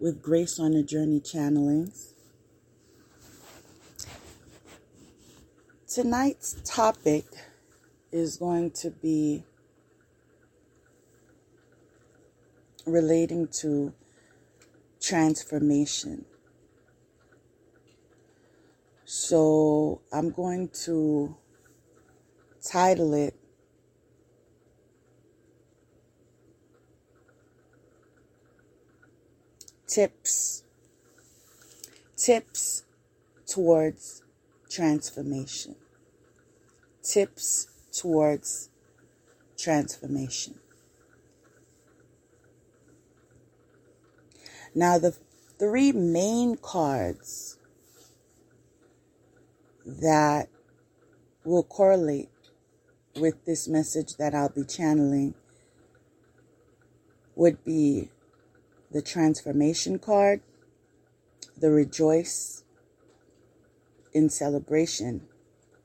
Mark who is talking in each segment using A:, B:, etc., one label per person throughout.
A: with Grace on a Journey channelings. Tonight's topic is going to be relating to transformation. So I'm going to title it tips tips towards transformation. Tips towards transformation. Now the three main cards that will correlate with this message that I'll be channeling would be the transformation card, the rejoice in celebration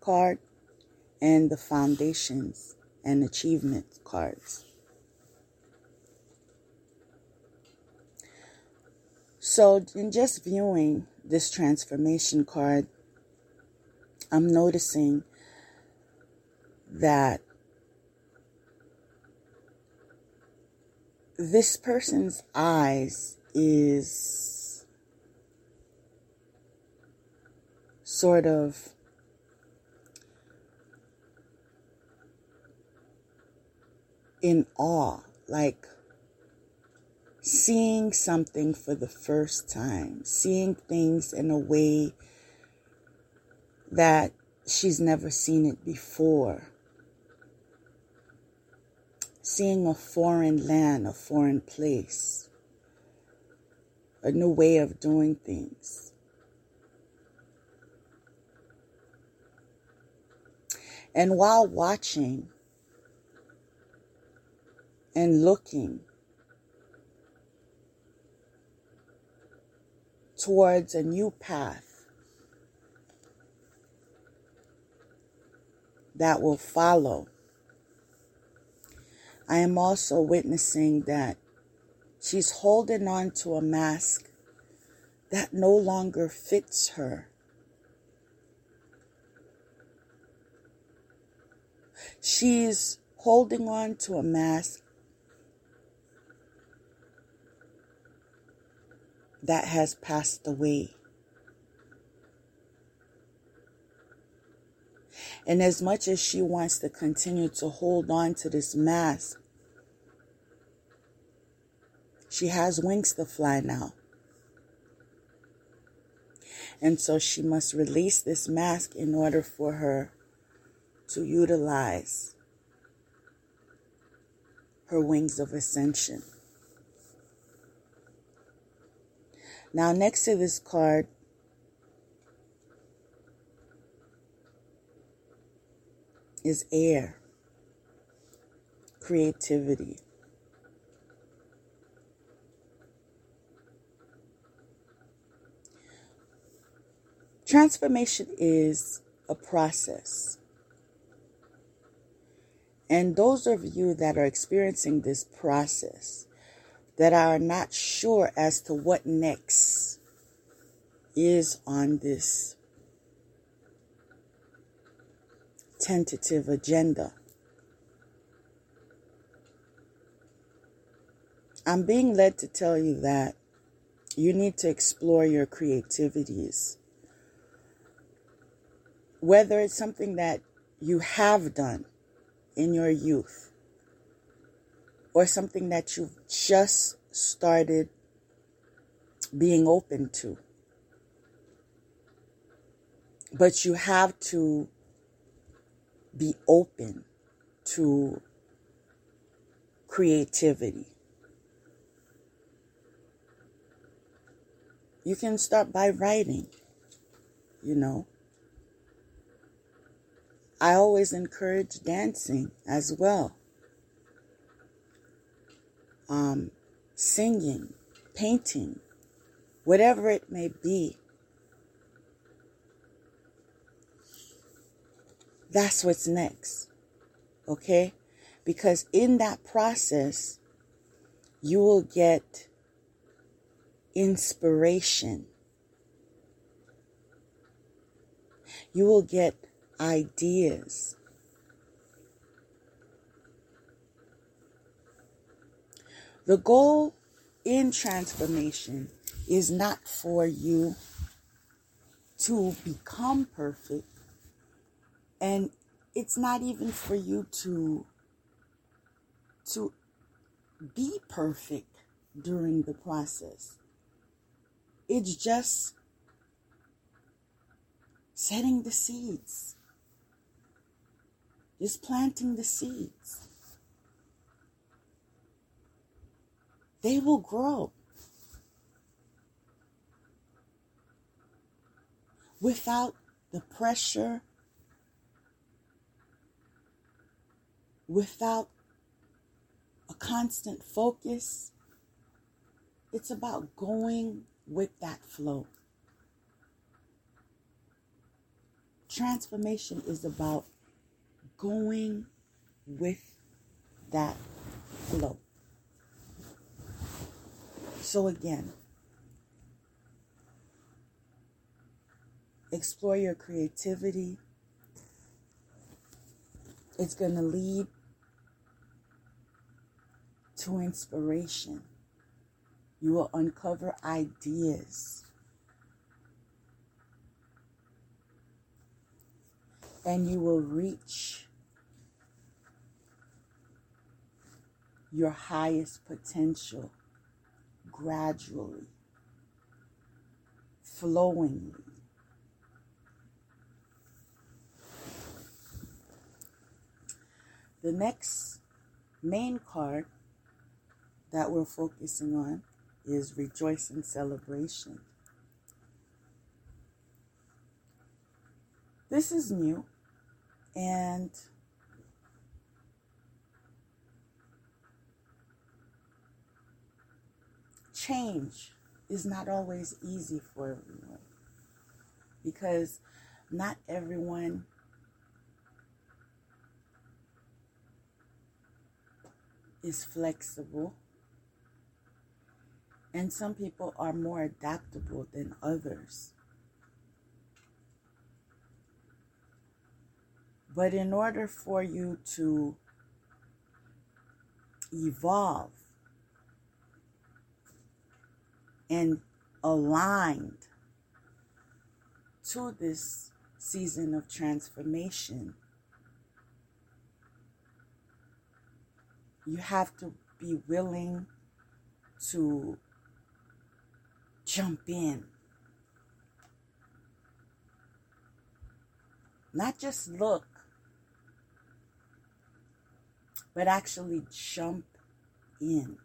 A: card, and the foundations and achievement cards. So, in just viewing this transformation card, I'm noticing that this person's eyes is sort of in awe, like seeing something for the first time, seeing things in a way that she's never seen it before seeing a foreign land, a foreign place, a new way of doing things. And while watching and looking towards a new path that will follow I am also witnessing that she's holding on to a mask that no longer fits her. She's holding on to a mask that has passed away. And as much as she wants to continue to hold on to this mask, she has wings to fly now. And so she must release this mask in order for her to utilize her wings of ascension. Now, next to this card is air, creativity. Transformation is a process. And those of you that are experiencing this process, that are not sure as to what next is on this tentative agenda. I'm being led to tell you that you need to explore your creativities. Whether it's something that you have done in your youth or something that you've just started being open to. But you have to be open to creativity. You can start by writing, you know. I always encourage dancing as well. Um, singing, painting, whatever it may be. That's what's next. Okay? Because in that process, you will get inspiration. You will get ideas. The goal in transformation is not for you to become perfect, and it's not even for you to to be perfect during the process. It's just setting the seeds. Just planting the seeds. They will grow. Without the pressure, without a constant focus, it's about going with that flow. Transformation is about going with that flow. So, again, explore your creativity. It's going to lead to inspiration. You will uncover ideas. And you will reach your highest potential gradually, flowingly. The next main card that we're focusing on is rejoice and celebration. This is new and change is not always easy for everyone because not everyone is flexible and some people are more adaptable than others. But in order for you to evolve and aligned to this season of transformation, you have to be willing to jump in. Not just look, but actually jump in.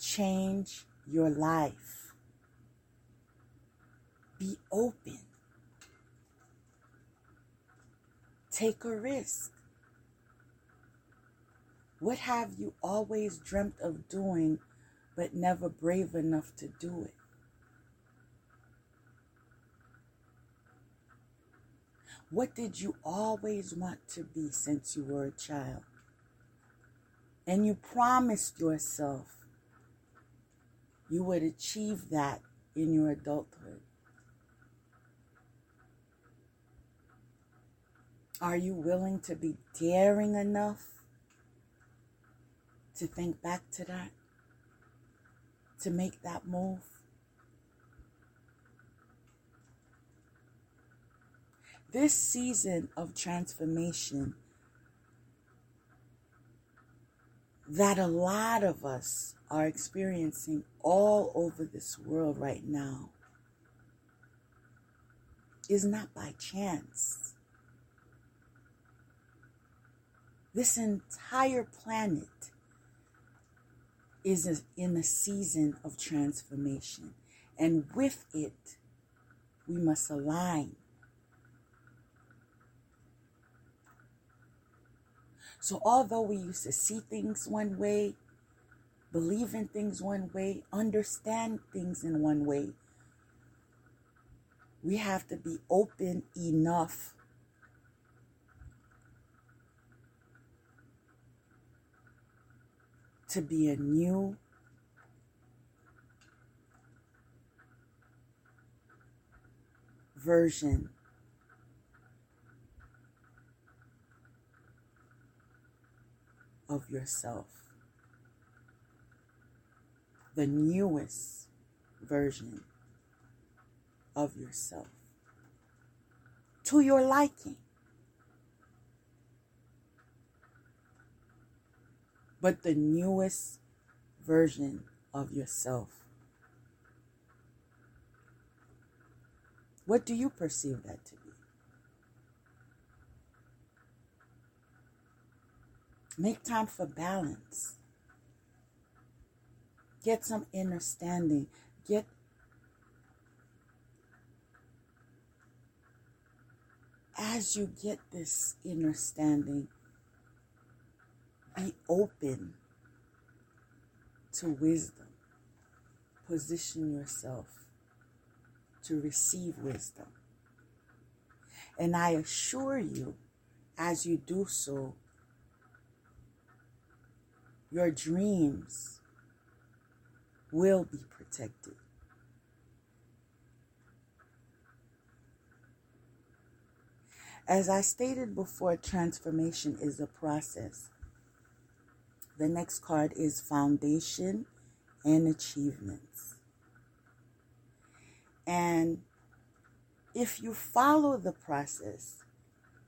A: Change your life. Be open. Take a risk. What have you always dreamt of doing but never brave enough to do it? What did you always want to be since you were a child? And you promised yourself you would achieve that in your adulthood. Are you willing to be daring enough to think back to that, to make that move. This season of transformation that a lot of us are experiencing all over this world right now is not by chance. This entire planet is in a season of transformation. And with it, we must align. So, although we used to see things one way, believe in things one way, understand things in one way, we have to be open enough to be a new version of yourself. The newest version of yourself to your liking. But the newest version of yourself. What do you perceive that to be? Make time for balance. Get some understanding. Get as you get this understanding, be open to wisdom. Position yourself to receive wisdom. And I assure you, as you do so, your dreams will be protected. As I stated before, transformation is a process. The next card is foundation and achievements. And if you follow the process,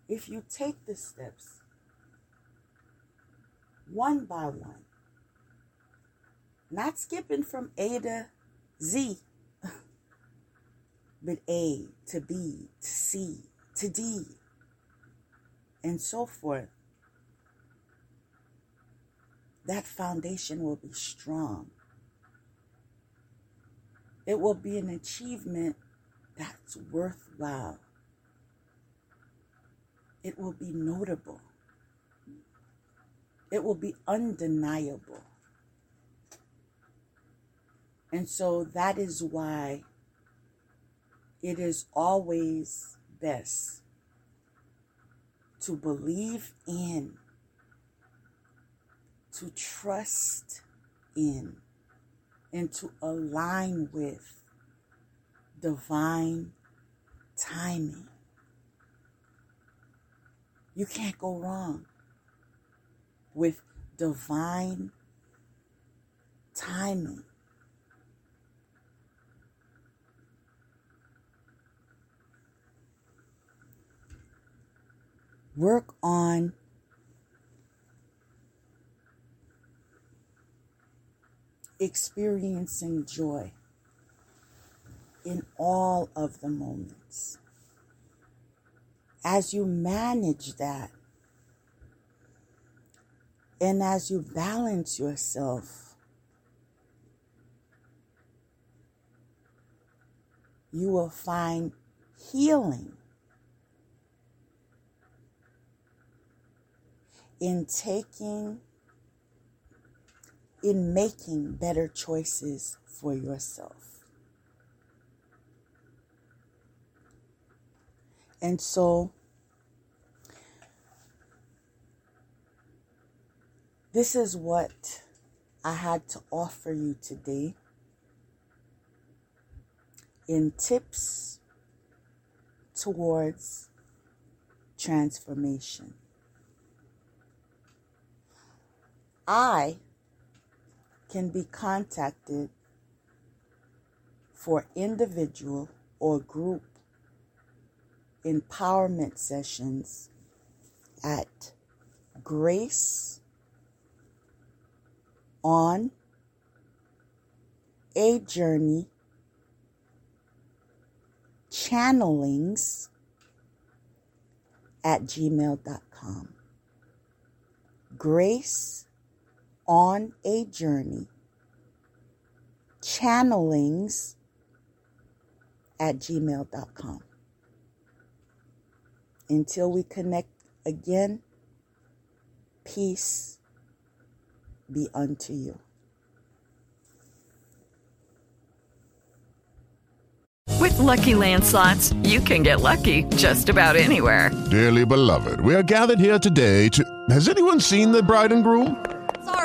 A: if you take the steps one by one, not skipping from A to Z, but A to B to C to D and so forth, that foundation will be strong. It will be an achievement that's worthwhile. It will be notable. It will be undeniable. And so that is why it is always best to believe in, to trust in, and to align with divine timing. You can't go wrong with divine timing. work on experiencing joy in all of the moments. As you manage that, and as you balance yourself, you will find healing in taking, in making better choices for yourself. And so, this is what I had to offer you today in tips towards transformation. I can be contacted for individual or group empowerment sessions at Grace on a Journey channelings at gmail.com. Grace on a Journey channelings at gmail.com. Until we connect again, peace be unto you.
B: With Lucky Land Slots, you can get lucky just about anywhere.
C: Dearly beloved, we are gathered here today to. Has anyone seen the bride and groom?